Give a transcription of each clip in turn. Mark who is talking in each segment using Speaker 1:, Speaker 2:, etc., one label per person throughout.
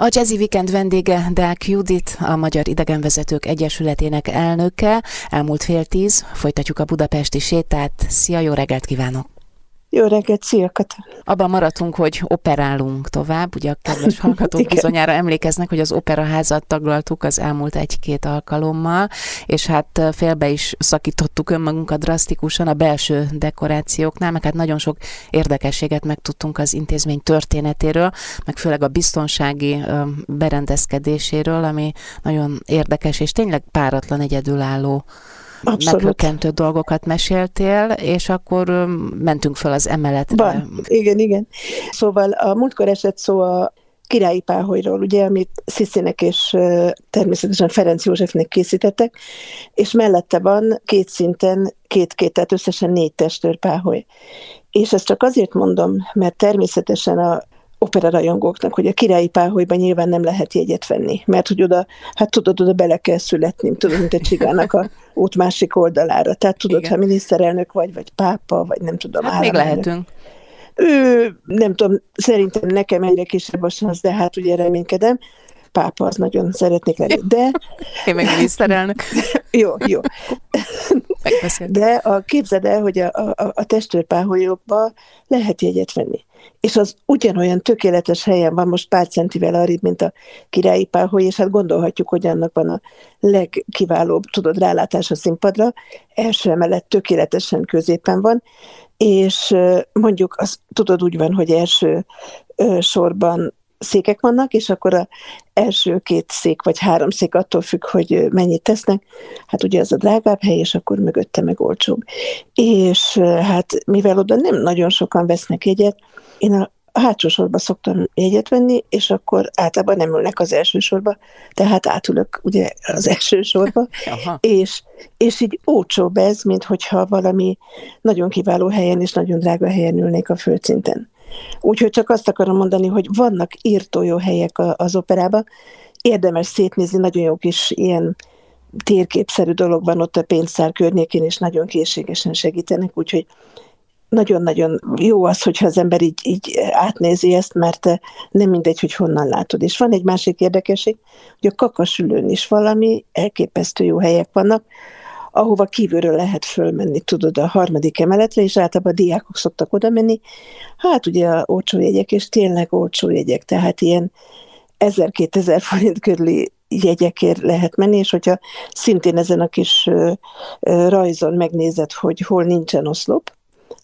Speaker 1: A Jazzy Weekend vendége Deák Judit, a Magyar Idegenvezetők Egyesületének elnöke. Elmúlt fél tíz, folytatjuk a budapesti sétát. Szia, jó reggelt kívánok!
Speaker 2: Jó reggelt, szia Kata.
Speaker 1: Abban maradtunk, hogy operálunk tovább. Ugye a kedves hallgatók bizonyára emlékeznek, hogy az operaházat taglaltuk az elmúlt egy-két alkalommal, és hát félbe is szakítottuk önmagunkat drasztikusan a belső dekorációknál, meg hát nagyon sok érdekességet megtudtunk az intézmény történetéről, meg főleg a biztonsági berendezkedéséről, ami nagyon érdekes, és tényleg páratlan egyedülálló Abszolút. meghökkentő dolgokat meséltél, és akkor mentünk fel az emeletre.
Speaker 2: Van, igen, igen. Szóval a múltkor esett szó a királyi páholyról, ugye, amit Sziszinek és természetesen Ferenc Józsefnek készítettek, és mellette van két szinten, két-két, tehát összesen négy testőrpáholy. És ezt csak azért mondom, mert természetesen a opera rajongóknak, hogy a királyi páholyban nyilván nem lehet jegyet venni, mert hogy oda, hát tudod, oda bele kell születni, tudod, mint egy csigának a út másik oldalára. Tehát tudod, Igen. ha miniszterelnök vagy, vagy pápa, vagy nem tudom,
Speaker 1: hát még lehetünk.
Speaker 2: Ő, nem tudom, szerintem nekem egyre kisebb a szansz, de hát ugye reménykedem, pápa az nagyon szeretnék lenni, de...
Speaker 1: Én meg miniszterelnök.
Speaker 2: jó, jó. De a, képzeld el, hogy a, a, a testőrpáholyokba lehet jegyet venni és az ugyanolyan tökéletes helyen van most pár centivel arrébb, mint a királyi páholy, és hát gondolhatjuk, hogy annak van a legkiválóbb, tudod, rálátás a színpadra, első emelet tökéletesen középen van, és mondjuk az tudod úgy van, hogy első sorban székek vannak, és akkor a első két szék, vagy három szék attól függ, hogy mennyit tesznek, hát ugye az a drágább hely, és akkor mögötte meg olcsóbb. És hát mivel oda nem nagyon sokan vesznek jegyet, én a hátsó sorba szoktam jegyet venni, és akkor általában nem ülnek az első sorba, tehát átülök ugye az első sorba, és, és így olcsóbb ez, mint hogyha valami nagyon kiváló helyen és nagyon drága helyen ülnék a földszinten. Úgyhogy csak azt akarom mondani, hogy vannak írtó jó helyek az operában, érdemes szétnézni, nagyon jó kis ilyen térképszerű dologban ott a pénztár környékén, és nagyon készségesen segítenek, úgyhogy nagyon-nagyon jó az, hogyha az ember így, így átnézi ezt, mert nem mindegy, hogy honnan látod. És van egy másik érdekesség, hogy a kakasülőn is valami elképesztő jó helyek vannak, ahova kívülről lehet fölmenni, tudod, a harmadik emeletre, és általában a diákok szoktak oda menni. Hát ugye a olcsó jegyek, és tényleg olcsó jegyek, tehát ilyen 1000-2000 forint körüli jegyekért lehet menni, és hogyha szintén ezen a kis rajzon megnézed, hogy hol nincsen oszlop,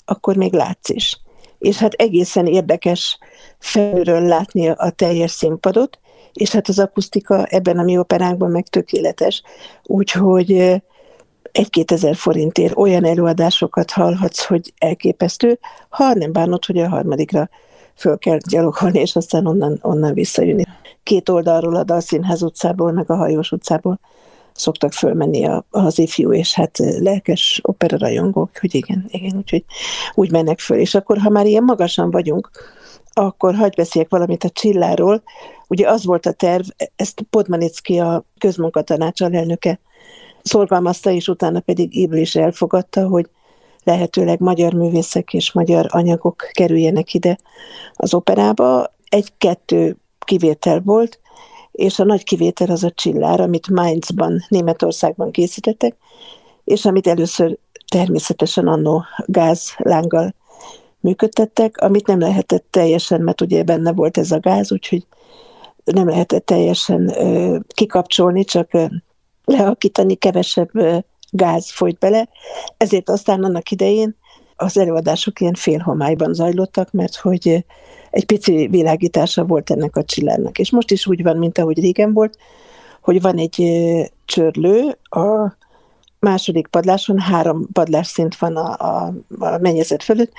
Speaker 2: akkor még látsz is. És hát egészen érdekes felülről látni a teljes színpadot, és hát az akusztika ebben a mi operánkban meg tökéletes, úgyhogy egy-két ezer forintért olyan előadásokat hallhatsz, hogy elképesztő, ha nem bánod, hogy a harmadikra föl kell gyalogolni, és aztán onnan, onnan visszajönni. Két oldalról a Dalszínház utcából, meg a Hajós utcából szoktak fölmenni a, az ifjú, és hát lelkes opera rajongók, hogy igen, igen, úgyhogy úgy mennek föl. És akkor, ha már ilyen magasan vagyunk, akkor hagyj beszéljek valamit a Csilláról. Ugye az volt a terv, ezt Podmanicki a közmunkatanács alelnöke szorgalmazta, és utána pedig Ibl is elfogadta, hogy lehetőleg magyar művészek és magyar anyagok kerüljenek ide az operába. Egy-kettő kivétel volt, és a nagy kivétel az a csillár, amit Mainzban, Németországban készítettek, és amit először természetesen annó gázlánggal működtettek, amit nem lehetett teljesen, mert ugye benne volt ez a gáz, úgyhogy nem lehetett teljesen ö, kikapcsolni, csak ö, leakítani, kevesebb gáz folyt bele. Ezért aztán annak idején az előadások ilyen félhomályban zajlottak, mert hogy egy pici világítása volt ennek a csillárnak. És most is úgy van, mint ahogy régen volt, hogy van egy csörlő, a második padláson három padlásszint van a, a, a mennyezet fölött,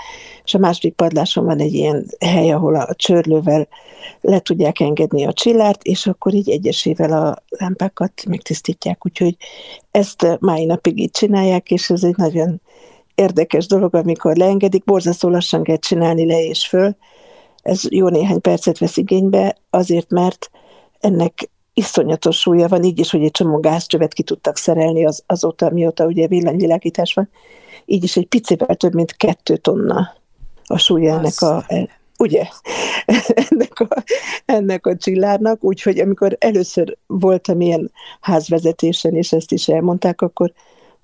Speaker 2: és a második padláson van egy ilyen hely, ahol a csörlővel le tudják engedni a csillárt, és akkor így egyesével a lámpákat megtisztítják. Úgyhogy ezt mai napig így csinálják, és ez egy nagyon érdekes dolog, amikor leengedik, borzasztó lassan kell csinálni le és föl, ez jó néhány percet vesz igénybe, azért, mert ennek iszonyatos súlya van, így is, hogy egy csomó gázcsövet ki tudtak szerelni az, azóta, mióta ugye villanyvilágítás van, így is egy picivel több, mint kettő tonna a súlya ennek a, ugye, ennek a, ennek a csillárnak, úgyhogy amikor először voltam ilyen házvezetésen, és ezt is elmondták, akkor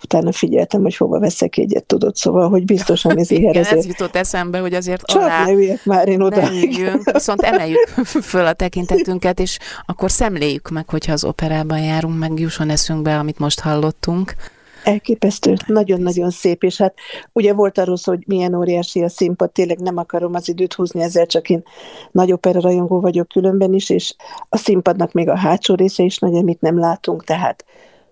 Speaker 2: utána figyeltem, hogy hova veszek egyet, tudod, szóval, hogy biztosan ez
Speaker 1: Igen, ezért... ez jutott eszembe, hogy azért
Speaker 2: Csak alá ne üljek már én oda.
Speaker 1: Üljünk, viszont emeljük föl a tekintetünket, és akkor szemléljük meg, hogyha az operában járunk, meg jusson eszünkbe, amit most hallottunk.
Speaker 2: Elképesztő, nagyon-nagyon szép, és hát ugye volt arról szó, hogy milyen óriási a színpad, tényleg nem akarom az időt húzni ezzel, csak én nagy opera rajongó vagyok különben is, és a színpadnak még a hátsó része is nagy, amit nem látunk, tehát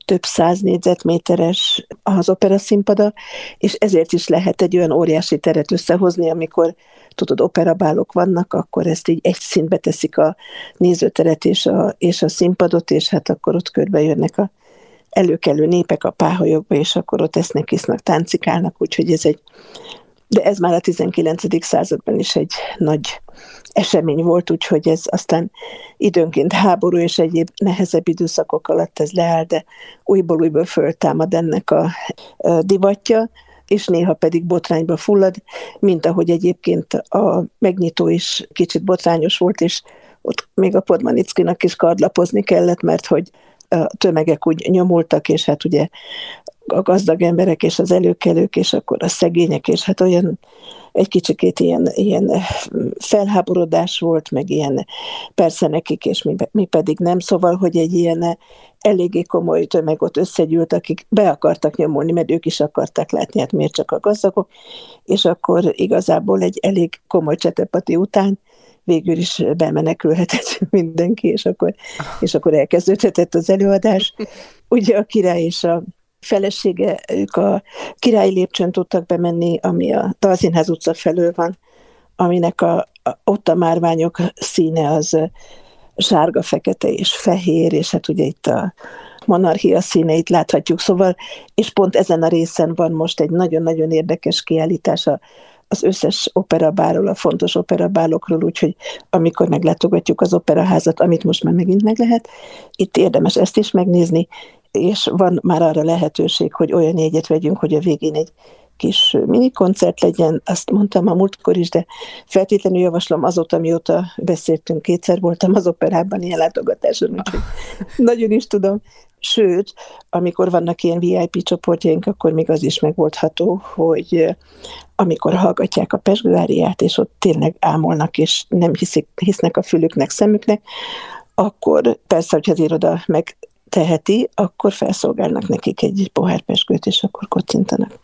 Speaker 2: több száz négyzetméteres az opera színpada, és ezért is lehet egy olyan óriási teret összehozni, amikor tudod, operabálok vannak, akkor ezt így egy szintbe teszik a nézőteret és a, és a színpadot, és hát akkor ott körbe jönnek a előkelő népek a páholyokba, és akkor ott esznek, isznak, táncikálnak, úgyhogy ez egy, de ez már a 19. században is egy nagy esemény volt, úgyhogy ez aztán időnként háború és egyéb nehezebb időszakok alatt ez leáll, de újból újból föltámad ennek a divatja, és néha pedig botrányba fullad, mint ahogy egyébként a megnyitó is kicsit botrányos volt, és ott még a Podmanickinak is kardlapozni kellett, mert hogy a tömegek úgy nyomultak, és hát ugye a gazdag emberek és az előkelők, és akkor a szegények, és hát olyan egy kicsikét ilyen, ilyen felháborodás volt, meg ilyen persze nekik, és mi, mi pedig nem, szóval, hogy egy ilyen eléggé komoly tömeg ott összegyűlt, akik be akartak nyomulni, mert ők is akarták látni, hát miért csak a gazdagok, és akkor igazából egy elég komoly csetepati után végül is bemenekülhetett mindenki, és akkor, és akkor elkezdődhetett az előadás. Ugye a király és a felesége, ők a királyi lépcsőn tudtak bemenni, ami a Talszínház utca felől van, aminek a, a, ott a márványok színe az sárga, fekete és fehér, és hát ugye itt a monarchia színeit láthatjuk, szóval, és pont ezen a részen van most egy nagyon-nagyon érdekes kiállítás az összes operabáról, a fontos operabálokról, úgyhogy amikor meglátogatjuk az operaházat, amit most már megint meg lehet, itt érdemes ezt is megnézni, és van már arra lehetőség, hogy olyan jegyet vegyünk, hogy a végén egy kis minikoncert legyen, azt mondtam a múltkor is, de feltétlenül javaslom azóta, mióta beszéltünk, kétszer voltam az operában ilyen látogatáson, úgyhogy nagyon is tudom. Sőt, amikor vannak ilyen VIP csoportjaink, akkor még az is megoldható, hogy amikor hallgatják a pesgőáriát, és ott tényleg ámolnak, és nem hiszik, hisznek a fülüknek, szemüknek, akkor persze, hogyha az iroda meg teheti, akkor felszolgálnak nekik egy pohár peskőt, és akkor kocintanak.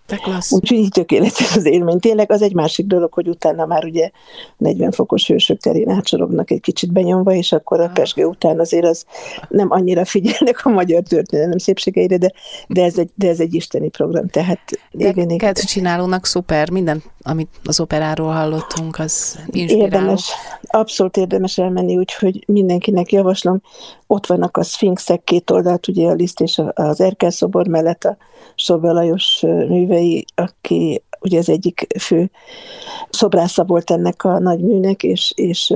Speaker 2: Úgyhogy így tökéletes az élmény. Tényleg az egy másik dolog, hogy utána már ugye 40 fokos hősök terén átsorognak egy kicsit benyomva, és akkor a pesgő után azért az nem annyira figyelnek a magyar történelem szépségeire, de, de, ez, egy, de ez egy isteni program. Tehát
Speaker 1: de igen, igen. csinálónak szuper, minden, amit az operáról hallottunk, az inspiráló.
Speaker 2: Érdemes, abszolút érdemes elmenni, úgyhogy mindenkinek javaslom, ott vannak a szfinxek két oldalt, ugye a Liszt és az Erkel szobor mellett a Sobel Lajos művei, aki ugye az egyik fő szobrásza volt ennek a nagy műnek, és, és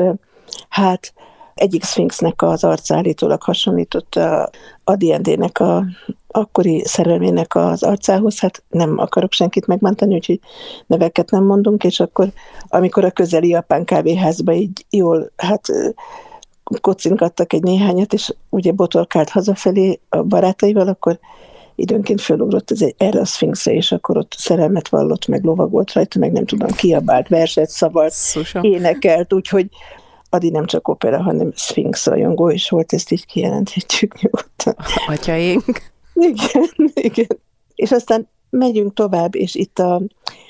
Speaker 2: hát egyik szfinxnek az arca állítólag hasonlított a, a D&D-nek a akkori szerelmének az arcához, hát nem akarok senkit megmenteni, úgyhogy neveket nem mondunk, és akkor, amikor a közeli japán kávéházba így jól, hát kocingattak egy néhányat, és ugye botolkált hazafelé a barátaival, akkor időnként fölugrott ez egy erre a szfinxe, és akkor ott szerelmet vallott, meg lovagolt rajta, meg nem tudom, kiabált, verset szavalt, Szusa. énekelt, úgyhogy Adi nem csak opera, hanem szfinx rajongó is volt, ezt így kijelenthetjük nyugodtan.
Speaker 1: Atyaink.
Speaker 2: Igen, igen. És aztán megyünk tovább, és itt a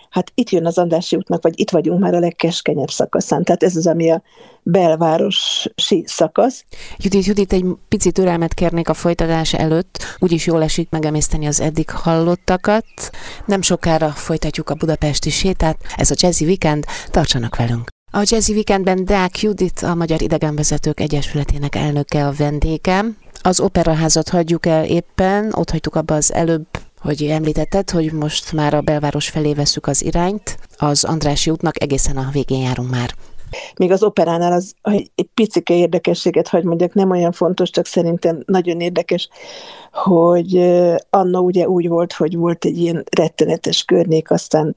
Speaker 2: hát itt jön az Andási útnak, vagy itt vagyunk már a legkeskenyebb szakaszán. Tehát ez az, ami a belvárosi szakasz.
Speaker 1: Judit, Judit, egy picit türelmet kérnék a folytatás előtt. Úgyis jól esik megemészteni az eddig hallottakat. Nem sokára folytatjuk a budapesti sétát. Ez a Jazzy Weekend. Tartsanak velünk! A Jazzy Weekendben Deák Judit, a Magyar Idegenvezetők Egyesületének elnöke a vendégem. Az operaházat hagyjuk el éppen, ott hagytuk abba az előbb hogy említetted, hogy most már a belváros felé veszük az irányt, az Andrási útnak egészen a végén járunk már.
Speaker 2: Még az operánál az egy picike érdekességet hagy mondjak, nem olyan fontos, csak szerintem nagyon érdekes, hogy Anna ugye úgy volt, hogy volt egy ilyen rettenetes környék, aztán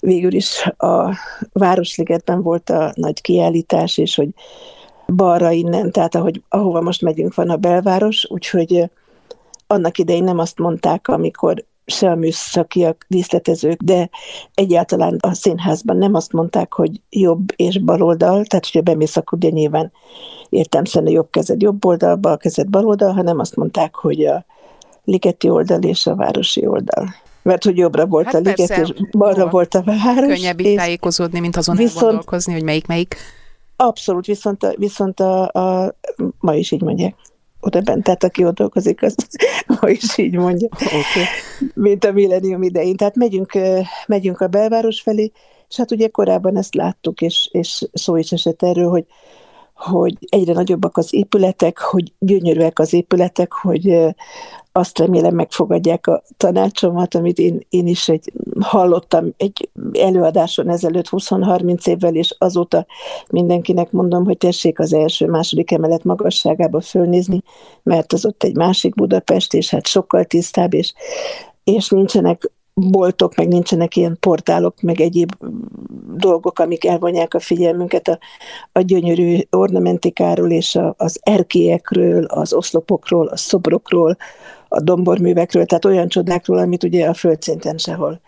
Speaker 2: végül is a Városligetben volt a nagy kiállítás, és hogy balra innen, tehát ahogy, ahova most megyünk van a belváros, úgyhogy annak idején nem azt mondták, amikor se a műszakiak, díszletezők, de egyáltalán a színházban nem azt mondták, hogy jobb és baloldal, tehát hogyha bemész, akkor ugye nyilván értelmszerűen a jobb kezed jobb oldal, bal kezed bal oldal, hanem azt mondták, hogy a ligeti oldal és a városi oldal. Mert hogy jobbra volt hát a liget, persze, és balra jó. volt a város.
Speaker 1: Könnyebb így tájékozódni, mint azon viszont, elgondolkozni, hogy melyik melyik.
Speaker 2: Abszolút, viszont, viszont a, a, ma is így mondják oda bent, tehát aki ott dolgozik, az ma is így mondja, okay. mint a millennium idején. Tehát megyünk, megyünk a belváros felé, és hát ugye korábban ezt láttuk, és, és szó is esett erről, hogy hogy egyre nagyobbak az épületek, hogy gyönyörűek az épületek, hogy azt remélem megfogadják a tanácsomat, amit én, én is egy, hallottam egy előadáson ezelőtt 20-30 évvel, és azóta mindenkinek mondom, hogy tessék az első, második emelet magasságába fölnézni, mert az ott egy másik Budapest, és hát sokkal tisztább, és, és nincsenek boltok, meg nincsenek ilyen portálok, meg egyéb dolgok, amik elvonják a figyelmünket a, a gyönyörű ornamentikáról és a, az erkélyekről, az oszlopokról, a szobrokról, a domborművekről, tehát olyan csodákról, amit ugye a földszinten sehol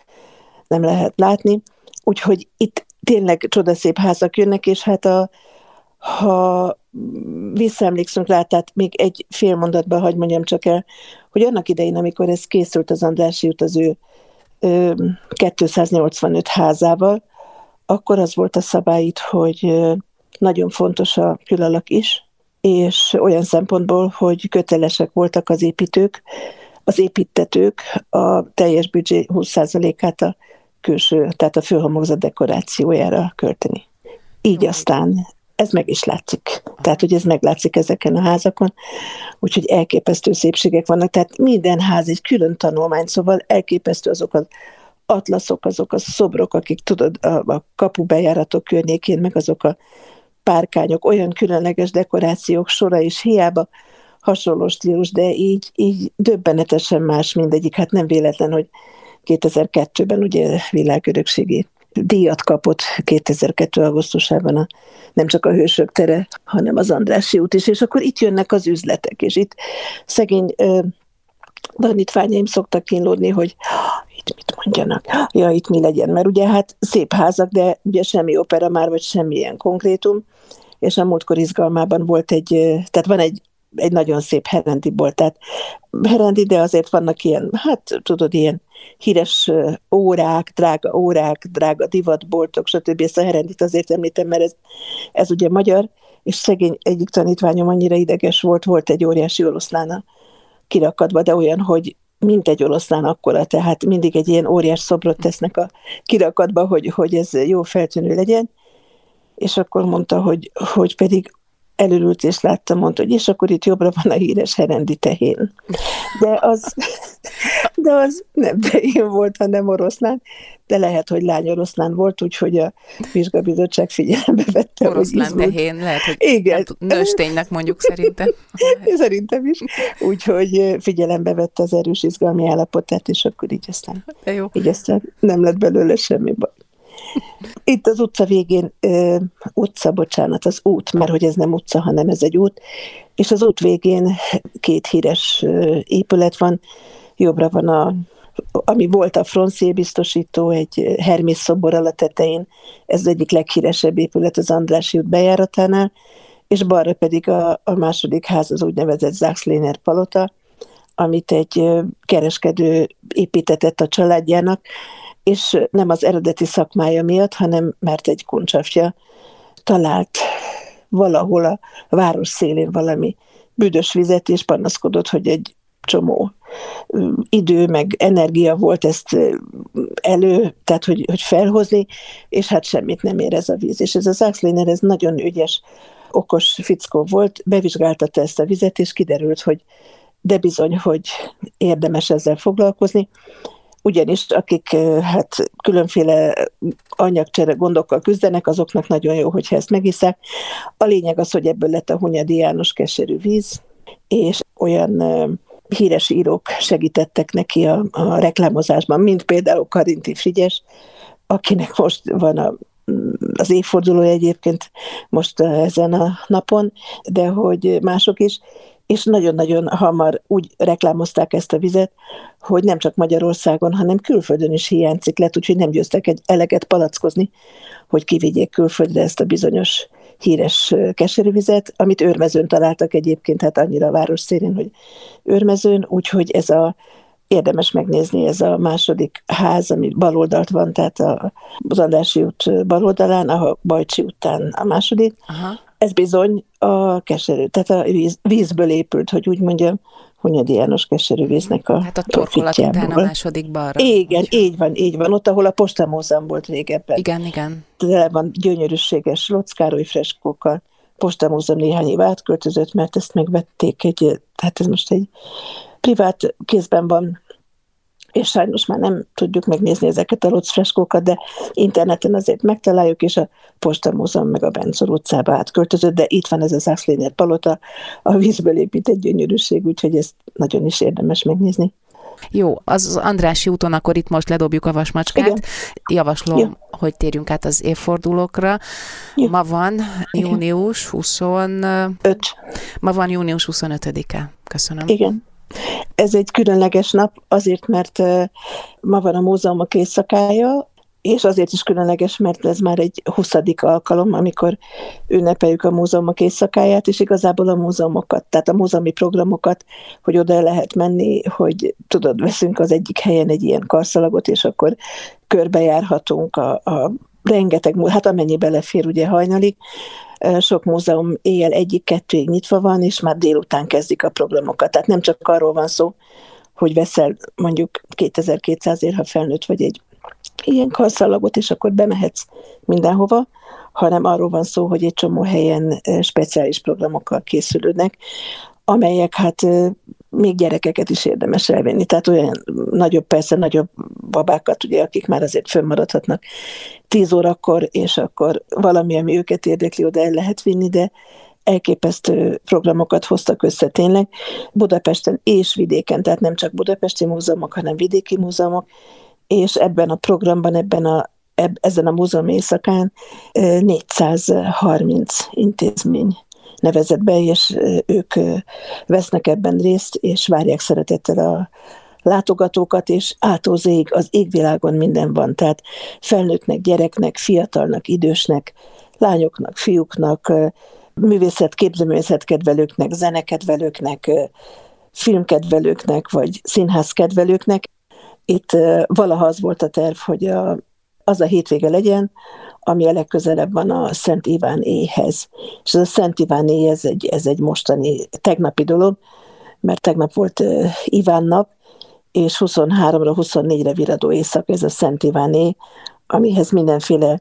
Speaker 2: nem lehet látni. Úgyhogy itt tényleg csodaszép házak jönnek, és hát a, ha visszaemlékszünk rá, tehát még egy fél mondatban hagy mondjam csak el, hogy annak idején, amikor ez készült az Andrási út az ő 285 házával, akkor az volt a szabály itt, hogy nagyon fontos a külalak is, és olyan szempontból, hogy kötelesek voltak az építők, az építetők a teljes büdzsé 20%-át a külső, tehát a főhomokzat dekorációjára költeni. Így aztán ez meg is látszik. Tehát, hogy ez meglátszik ezeken a házakon, úgyhogy elképesztő szépségek vannak. Tehát minden ház egy külön tanulmány, szóval elképesztő azok az atlaszok, azok a szobrok, akik tudod, a, a kapubejáratok környékén, meg azok a párkányok, olyan különleges dekorációk sora is hiába hasonló stílus, de így, így döbbenetesen más mindegyik. Hát nem véletlen, hogy 2002-ben ugye világörökségi díjat kapott 2002. augusztusában a, nem csak a Hősök tere, hanem az Andrássy út is, és akkor itt jönnek az üzletek, és itt szegény tanítványaim szoktak kínlódni, hogy itt mit mondjanak, ja, itt mi legyen, mert ugye hát szép házak, de ugye semmi opera már, vagy semmilyen konkrétum, és a múltkor izgalmában volt egy, tehát van egy egy nagyon szép herendi bolt. Tehát herendi, de azért vannak ilyen, hát tudod, ilyen híres órák, drága órák, drága divatboltok, stb. Ezt a herendit azért említem, mert ez, ez ugye magyar, és szegény egyik tanítványom annyira ideges volt, volt egy óriási oroszlána kirakadva, de olyan, hogy mint egy oroszlán akkora, tehát mindig egy ilyen óriás szobrot tesznek a kirakatba, hogy, hogy ez jó feltűnő legyen, és akkor mondta, hogy, hogy pedig elülült és látta, mondta, hogy és akkor itt jobbra van a híres herendi tehén. De az, de az nem tehén volt, hanem oroszlán, de lehet, hogy lány oroszlán volt, úgyhogy a vizsgabizottság figyelembe vette.
Speaker 1: Oroszlán hogy tehén, lehet, hogy Igen. nősténynek mondjuk szerintem.
Speaker 2: Szerintem is. Úgyhogy figyelembe vette az erős izgalmi állapotát, és akkor így aztán, de jó. így aztán nem lett belőle semmi baj. Itt az utca végén, ö, utca, bocsánat, az út, mert hogy ez nem utca, hanem ez egy út, és az út végén két híres épület van, jobbra van a ami volt a francia biztosító, egy Hermész szoborral a tetején, ez az egyik leghíresebb épület az Andrássy út bejáratánál, és balra pedig a, a második ház az úgynevezett Zaxléner palota, amit egy kereskedő építetett a családjának, és nem az eredeti szakmája miatt, hanem mert egy kuncsafja talált valahol a város szélén valami büdös vizet, és panaszkodott, hogy egy csomó idő, meg energia volt ezt elő, tehát hogy, hogy felhozni, és hát semmit nem ér ez a víz. És ez az Axliner, ez nagyon ügyes, okos fickó volt, bevizsgáltatta ezt a vizet, és kiderült, hogy de bizony, hogy érdemes ezzel foglalkozni, ugyanis akik hát különféle anyagcsere gondokkal küzdenek, azoknak nagyon jó, hogyha ezt megiszák. A lényeg az, hogy ebből lett a Hunyadi János keserű víz, és olyan híres írók segítettek neki a, a reklámozásban, mint például Karinti Frigyes, akinek most van a az évforduló egyébként most ezen a napon, de hogy mások is, és nagyon-nagyon hamar úgy reklámozták ezt a vizet, hogy nem csak Magyarországon, hanem külföldön is hiányzik lett, úgyhogy nem győztek egy eleget palackozni, hogy kivigyék külföldre ezt a bizonyos híres keserűvizet, amit őrmezőn találtak egyébként, hát annyira a város szélén, hogy őrmezőn, úgyhogy ez a érdemes megnézni ez a második ház, ami baloldalt van, tehát a Zandási út baloldalán, a Bajcsi után a második. Aha. Ez bizony a keserű, tehát a víz, vízből épült, hogy úgy mondjam, Hunyadi János keserű víznek a
Speaker 1: Hát a torkolat után a második balra.
Speaker 2: Igen, úgy. így van, így van. Ott, ahol a postamózam volt régebben.
Speaker 1: Igen, igen.
Speaker 2: De van gyönyörűséges Lockároly freskókkal. Postamózam néhány év átköltözött, mert ezt megvették egy, hát ez most egy privát kézben van, és sajnos már nem tudjuk megnézni ezeket a locfreskókat, de interneten azért megtaláljuk, és a Posta Múzeum meg a Bencor utcába átköltözött, de itt van ez az Axléner palota, a vízből épített gyönyörűség, úgyhogy ezt nagyon is érdemes megnézni.
Speaker 1: Jó, az, az Andrási úton, akkor itt most ledobjuk a vasmacskát. Igen. Javaslom, Jó. hogy térjünk át az évfordulókra. Jó. Ma van június 25. Ma van június 25-e. Köszönöm.
Speaker 2: Igen. Ez egy különleges nap, azért, mert ma van a múzeumok éjszakája, és azért is különleges, mert ez már egy 20. alkalom, amikor ünnepeljük a múzeumok éjszakáját, és igazából a múzeumokat, tehát a múzeumi programokat, hogy oda lehet menni, hogy tudod, veszünk az egyik helyen egy ilyen karszalagot, és akkor körbejárhatunk a, a rengeteg, hát amennyi belefér ugye hajnalig, sok múzeum éjjel egyik-kettőig nyitva van, és már délután kezdik a programokat. Tehát nem csak arról van szó, hogy veszel mondjuk 2200 ér, ha felnőtt vagy egy ilyen karszalagot, és akkor bemehetsz mindenhova, hanem arról van szó, hogy egy csomó helyen speciális programokkal készülődnek, amelyek hát még gyerekeket is érdemes elvenni. Tehát olyan nagyobb, persze nagyobb babákat, ugye, akik már azért fönnmaradhatnak. Tíz órakor, és akkor valami, ami őket érdekli, oda el lehet vinni, de elképesztő programokat hoztak össze tényleg. Budapesten és vidéken, tehát nem csak budapesti múzeumok, hanem vidéki múzeumok, és ebben a programban, ebben a, eb, ezen a múzeum éjszakán 430 intézmény nevezett be, és ők vesznek ebben részt, és várják szeretettel a látogatókat, és átózég az égvilágon minden van, tehát felnőttnek, gyereknek, fiatalnak, idősnek, lányoknak, fiúknak, művészet, képzőművészetkedvelőknek, zenekedvelőknek, filmkedvelőknek, vagy színházkedvelőknek. Itt valaha az volt a terv, hogy a, az a hétvége legyen, ami a legközelebb van a Szent Iván éhez. És ez a Szent Iván éj, ez egy, ez egy mostani, tegnapi dolog, mert tegnap volt Iván nap, és 23-ra, 24-re viradó éjszak, ez a Szent Iváné, amihez mindenféle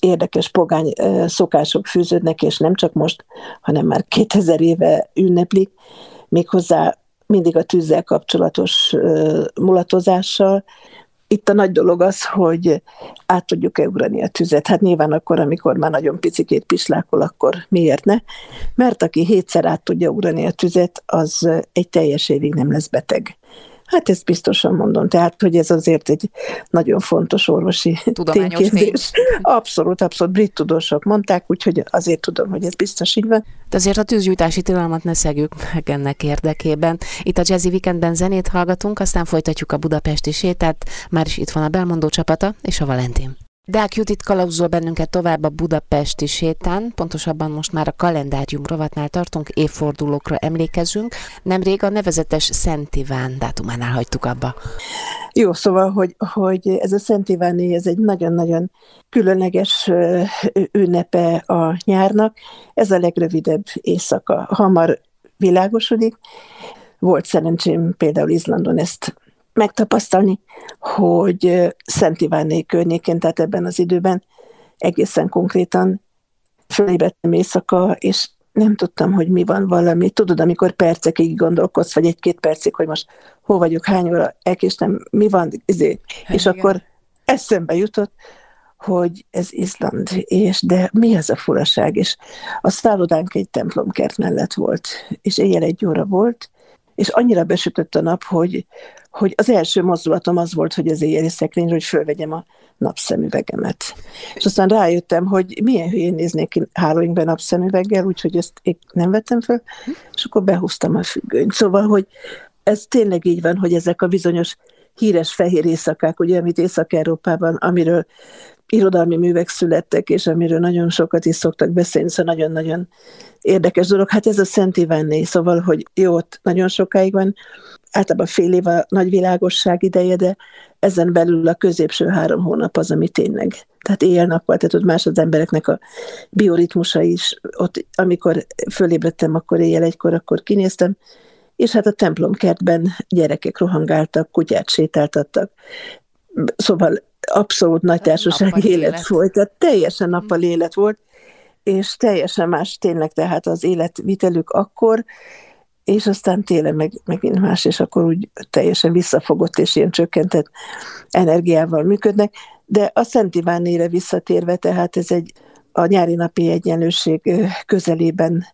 Speaker 2: érdekes pogány szokások fűződnek, és nem csak most, hanem már 2000 éve ünneplik, méghozzá mindig a tűzzel kapcsolatos mulatozással, itt a nagy dolog az, hogy át tudjuk-e ugrani a tüzet. Hát nyilván akkor, amikor már nagyon picikét pislákol, akkor miért ne? Mert aki hétszer át tudja ugrani a tüzet, az egy teljes évig nem lesz beteg. Hát ezt biztosan mondom, tehát, hogy ez azért egy nagyon fontos orvosi ténykérdés. Abszolút, abszolút, brit tudósok mondták, úgyhogy azért tudom, hogy ez biztos így van.
Speaker 1: De azért a tűzgyújtási tilalmat ne szegjük meg ennek érdekében. Itt a Jazzy Weekendben zenét hallgatunk, aztán folytatjuk a budapesti sétát. Már is itt van a Belmondó csapata és a Valentin. Deák Judit kalauzol bennünket tovább a budapesti sétán, pontosabban most már a kalendárium rovatnál tartunk, évfordulókra emlékezünk. Nemrég a nevezetes Szent Iván dátumánál hagytuk abba.
Speaker 2: Jó, szóval, hogy, hogy ez a Szent Iváné, ez egy nagyon-nagyon különleges ünnepe a nyárnak. Ez a legrövidebb éjszaka. Hamar világosodik. Volt szerencsém például Izlandon ezt megtapasztalni, hogy Szent Ivánné környékén, tehát ebben az időben egészen konkrétan fölébredtem éjszaka, és nem tudtam, hogy mi van valami. Tudod, amikor percekig gondolkodsz, vagy egy-két percig, hogy most hol vagyok, hány óra, elkéstem, mi van, izé. és igen. akkor eszembe jutott, hogy ez Izland, és de mi az a furaság, és a szállodánk egy templomkert mellett volt, és éjjel egy óra volt, és annyira besütött a nap, hogy, hogy az első mozdulatom az volt, hogy az éjjeli szekrényről, hogy fölvegyem a napszemüvegemet. És aztán rájöttem, hogy milyen hülyén néznék ki hálóinkben napszemüveggel, úgyhogy ezt én nem vettem föl, és akkor behúztam a függönyt. Szóval, hogy ez tényleg így van, hogy ezek a bizonyos híres fehér éjszakák, ugye, amit Észak-Európában, amiről irodalmi művek születtek, és amiről nagyon sokat is szoktak beszélni, szóval nagyon-nagyon érdekes dolog. Hát ez a Szent Ivánné, szóval, hogy jó, ott nagyon sokáig van, általában fél év a nagy világosság ideje, de ezen belül a középső három hónap az, ami tényleg. Tehát éjjel-nappal, tehát ott más az embereknek a bioritmusa is. Ott, amikor fölébredtem, akkor éjjel egykor, akkor kinéztem, és hát a templomkertben gyerekek rohangáltak, kutyát sétáltattak. Szóval abszolút nagy társasági élet, élet volt, tehát teljesen mm. nappal élet volt, és teljesen más tényleg tehát az életvitelük akkor, és aztán télen meg, megint más, és akkor úgy teljesen visszafogott és ilyen csökkentett energiával működnek. De a Szent Ivánére visszatérve, tehát ez egy a nyári napi egyenlőség közelében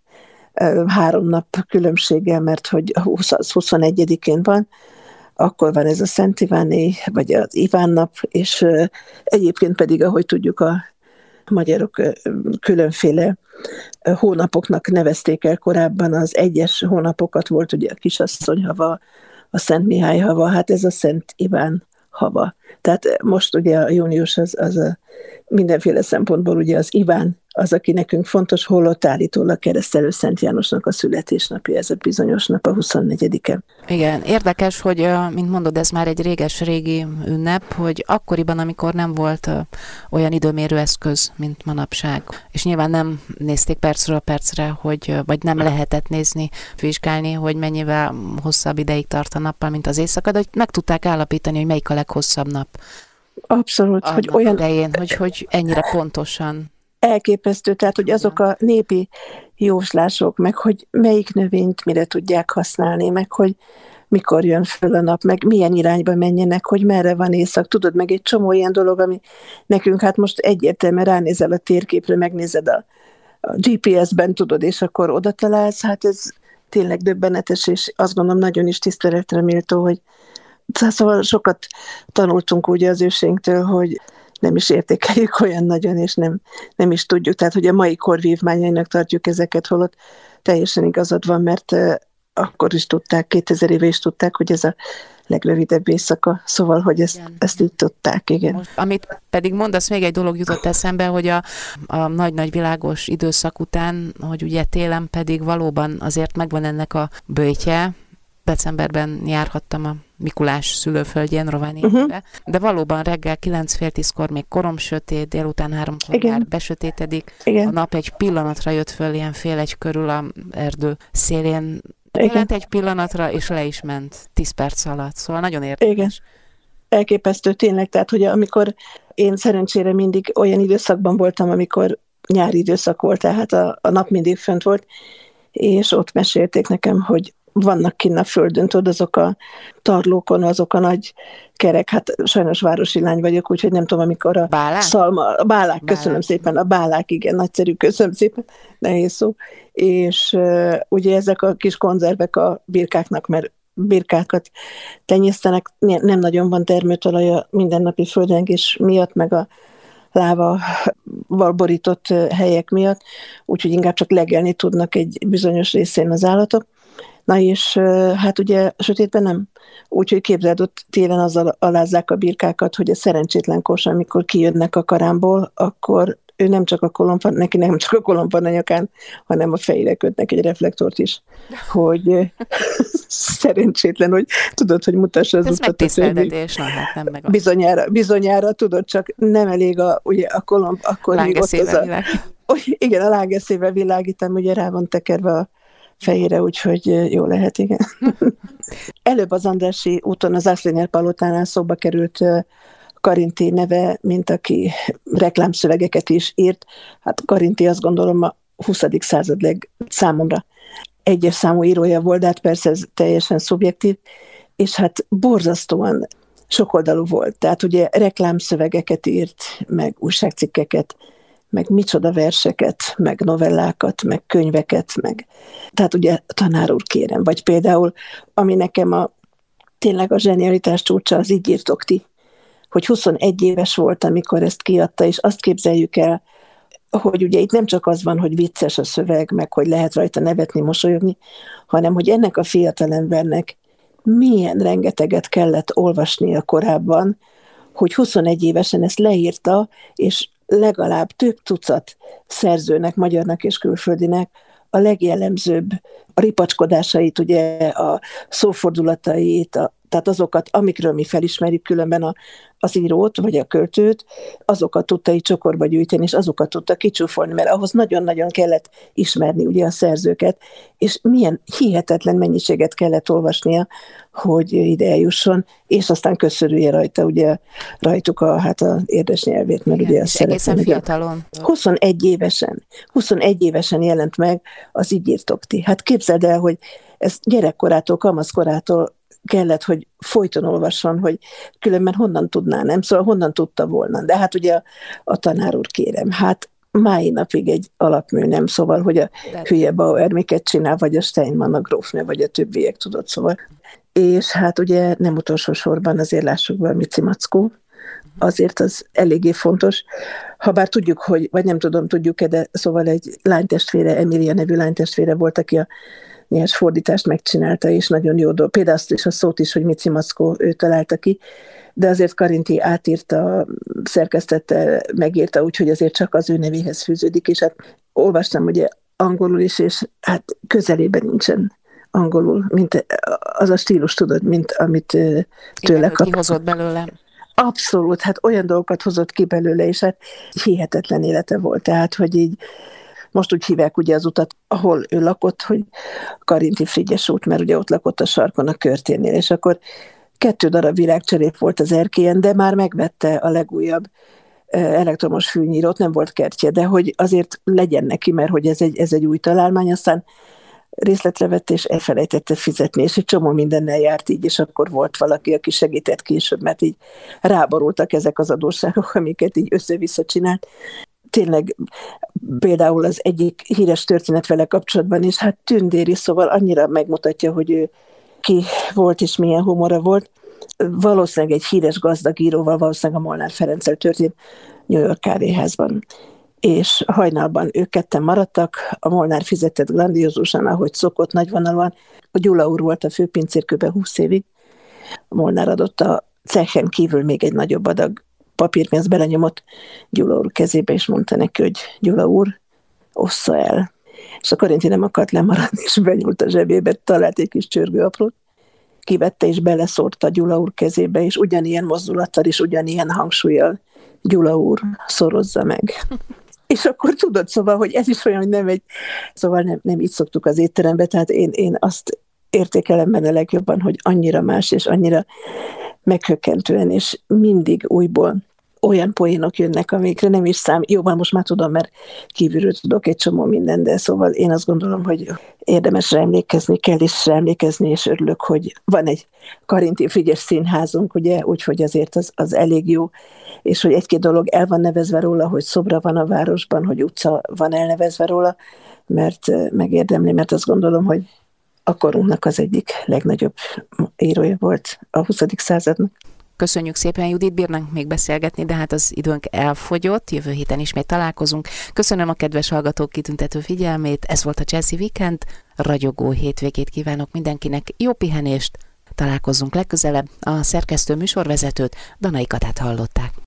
Speaker 2: három nap különbséggel, mert hogy 20, 21-én van, akkor van ez a Szent Iváné, vagy az Iván nap, és egyébként pedig, ahogy tudjuk, a magyarok különféle hónapoknak nevezték el korábban, az egyes hónapokat volt ugye a kisasszony hava, a Szent Mihály hava, hát ez a Szent Iván hava. Tehát most ugye a június az, az a mindenféle szempontból ugye az Iván az, aki nekünk fontos, holott állítólag keresztelő Szent Jánosnak a születésnapja, ez a bizonyos nap a 24-e.
Speaker 1: Igen, érdekes, hogy, mint mondod, ez már egy réges-régi ünnep, hogy akkoriban, amikor nem volt olyan időmérő eszköz, mint manapság, és nyilván nem nézték percről percre, hogy, vagy nem lehetett nézni, vizsgálni, hogy mennyivel hosszabb ideig tart a nappal, mint az éjszaka, de hogy meg tudták állapítani, hogy melyik a leghosszabb nap.
Speaker 2: Abszolút,
Speaker 1: Annak hogy olyan... Idején, hogy, hogy ennyire pontosan
Speaker 2: elképesztő, tehát hogy azok a népi jóslások, meg hogy melyik növényt mire tudják használni, meg hogy mikor jön föl a nap, meg milyen irányba menjenek, hogy merre van éjszak. Tudod, meg egy csomó ilyen dolog, ami nekünk hát most egyértelműen ránézel a térképre, megnézed a, a GPS-ben, tudod, és akkor oda találsz, hát ez tényleg döbbenetes, és azt gondolom nagyon is tiszteletre méltó, hogy szóval sokat tanultunk ugye az ősénktől, hogy nem is értékeljük olyan nagyon, és nem, nem is tudjuk. Tehát, hogy a mai kor vívmányainak tartjuk ezeket, holott teljesen igazad van, mert akkor is tudták, 2000 éve is tudták, hogy ez a legrövidebb éjszaka, szóval, hogy ezt, igen. ezt így tudták, igen. Most,
Speaker 1: amit pedig mondasz, még egy dolog jutott eszembe, hogy a, a nagy-nagy világos időszak után, hogy ugye télen pedig valóban azért megvan ennek a bőtje, decemberben járhattam a Mikulás szülőföldjén, Rovániában, uh-huh. de valóban reggel 9 fél tízkor még korom sötét, délután háromkor Igen. már besötétedik. Igen. A nap egy pillanatra jött föl ilyen fél egy körül a erdő szélén. Jelent egy pillanatra, és le is ment 10 perc alatt. Szóval nagyon érdekes. Igen.
Speaker 2: Elképesztő tényleg, tehát hogy amikor én szerencsére mindig olyan időszakban voltam, amikor nyári időszak volt, tehát a, a nap mindig fönt volt, és ott mesélték nekem, hogy vannak kinn a földön, tudod, azok a tarlókon, azok a nagy kerek, hát sajnos városi lány vagyok, úgyhogy nem tudom, amikor a
Speaker 1: bálák?
Speaker 2: szalma, a bálák, köszönöm bálák. szépen, a bálák, igen, nagyszerű, köszönöm szépen, nehéz szó, és uh, ugye ezek a kis konzervek a birkáknak, mert birkákat tenyésztenek, nem nagyon van termőtalaj a mindennapi földrengés miatt, meg a láva borított helyek miatt, úgyhogy inkább csak legelni tudnak egy bizonyos részén az állatok. Na és hát ugye sötétben nem. Úgyhogy képzeld, ott télen azzal alázzák a birkákat, hogy a szerencsétlen kos, amikor kijönnek a karámból, akkor ő nem csak a kolompa, neki nem csak a kolompa a nyakán, hanem a fejére kötnek egy reflektort is, hogy szerencsétlen, hogy tudod, hogy mutassa az Ez utat.
Speaker 1: Ez megtiszteltetés, hát nem meg.
Speaker 2: Bizonyára, bizonyára, tudod, csak nem elég a, ugye a kolomb, akkor még ott az a... Igen, a lágeszével világítom, ugye rá van tekerve a fejére, úgyhogy jó lehet, igen. Előbb az Andrási úton, az Ászlényer palotánál szóba került Karinti neve, mint aki reklámszövegeket is írt. Hát Karinti azt gondolom a 20. század leg számomra egyes számú írója volt, de hát persze ez teljesen szubjektív, és hát borzasztóan sokoldalú volt. Tehát ugye reklámszövegeket írt, meg újságcikkeket, meg micsoda verseket, meg novellákat, meg könyveket, meg tehát ugye tanár úr kérem, vagy például, ami nekem a tényleg a zsenialitás csúcsa, az így írtok ti, hogy 21 éves volt, amikor ezt kiadta, és azt képzeljük el, hogy ugye itt nem csak az van, hogy vicces a szöveg, meg hogy lehet rajta nevetni, mosolyogni, hanem hogy ennek a fiatalembernek milyen rengeteget kellett olvasnia korábban, hogy 21 évesen ezt leírta, és legalább több tucat szerzőnek, magyarnak és külföldinek a legjellemzőbb a ripacskodásait, ugye a szófordulatait, a, tehát azokat, amikről mi felismerjük különben a, az írót, vagy a költőt, azokat tudta így csokorba gyűjteni, és azokat tudta kicsúfolni, mert ahhoz nagyon-nagyon kellett ismerni ugye a szerzőket, és milyen hihetetlen mennyiséget kellett olvasnia, hogy ide eljusson, és aztán köszörülje rajta, ugye rajtuk a, hát a érdes nyelvét, mert Igen, ugye
Speaker 1: ezt egészen fiatalon.
Speaker 2: 21 évesen, 21 évesen jelent meg az így írtok ti. Hát képzeld el, hogy ez gyerekkorától, kamaszkorától kellett, hogy folyton olvasson, hogy különben honnan tudná, nem? Szóval honnan tudta volna. De hát ugye a, a tanár úr kérem, hát mai napig egy alapmű, nem? Szóval, hogy a De... hülye Bauer miket csinál, vagy a Steinman, a grófnő, vagy a többiek, tudod, szóval. És hát ugye nem utolsó sorban azért lássuk be a Mici Mackó, azért az eléggé fontos. Habár tudjuk, hogy, vagy nem tudom, tudjuk-e, de szóval egy lánytestvére, Emilia nevű lánytestvére volt, aki a nyers fordítást megcsinálta, és nagyon jó dolog. Például azt is a szót is, hogy Mici Maszkó ő találta ki, de azért Karinti átírta, szerkesztette, megírta úgy, hogy azért csak az ő nevéhez fűződik, és hát olvastam ugye angolul is, és hát közelében nincsen angolul, mint az a stílus, tudod, mint amit tőle
Speaker 1: kaptam. hozott belőle.
Speaker 2: Abszolút, hát olyan dolgokat hozott ki belőle, és hát hihetetlen élete volt. Tehát, hogy így most úgy hívják ugye az utat, ahol ő lakott, hogy Karinti Frigyes út, mert ugye ott lakott a sarkon a körténél, és akkor kettő darab virágcserép volt az erkélyen, de már megvette a legújabb elektromos fűnyírót, nem volt kertje, de hogy azért legyen neki, mert hogy ez egy, ez egy új találmány, aztán részletre vett, és elfelejtette fizetni, és egy csomó mindennel járt így, és akkor volt valaki, aki segített később, mert így ráborultak ezek az adósságok, amiket így össze-vissza csinált tényleg például az egyik híres történet vele kapcsolatban is, hát tündéri, szóval annyira megmutatja, hogy ő ki volt és milyen humora volt. Valószínűleg egy híres gazdag íróval, valószínűleg a Molnár Ferenccel történt New York kávéházban és hajnalban ők ketten maradtak, a Molnár fizetett grandiózusan, ahogy szokott nagyvonalúan. A Gyula úr volt a főpincér kb. 20 évig. A Molnár adott a cechen kívül még egy nagyobb adag papírpénzt belenyomott Gyula úr kezébe, és mondta neki, hogy Gyula úr, ossza el. És a Karinti nem akart lemaradni, és benyúlt a zsebébe, talált egy kis csörgőaprót, kivette és beleszórta Gyula úr kezébe, és ugyanilyen mozdulattal és ugyanilyen hangsúlyjal Gyula úr szorozza meg. És akkor tudod, szóval, hogy ez is olyan, hogy nem egy, szóval nem, nem így szoktuk az étterembe, tehát én, én azt értékelem benne legjobban, hogy annyira más, és annyira meghökkentően, és mindig újból olyan poénok jönnek, amikre nem is szám. Jó, most már tudom, mert kívülről tudok egy csomó minden, de szóval én azt gondolom, hogy érdemes rá emlékezni, kell is rá emlékezni, és örülök, hogy van egy Karinti Frigyes színházunk, ugye, úgyhogy azért az, az elég jó, és hogy egy-két dolog el van nevezve róla, hogy szobra van a városban, hogy utca van elnevezve róla, mert megérdemli, mert azt gondolom, hogy a korunknak az egyik legnagyobb írója volt a 20. századnak.
Speaker 1: Köszönjük szépen, Judit, bírnánk még beszélgetni, de hát az időnk elfogyott, jövő héten ismét találkozunk. Köszönöm a kedves hallgatók kitüntető figyelmét, ez volt a Chelsea Weekend, ragyogó hétvégét kívánok mindenkinek, jó pihenést, találkozzunk legközelebb, a szerkesztő műsorvezetőt, Danai hallották.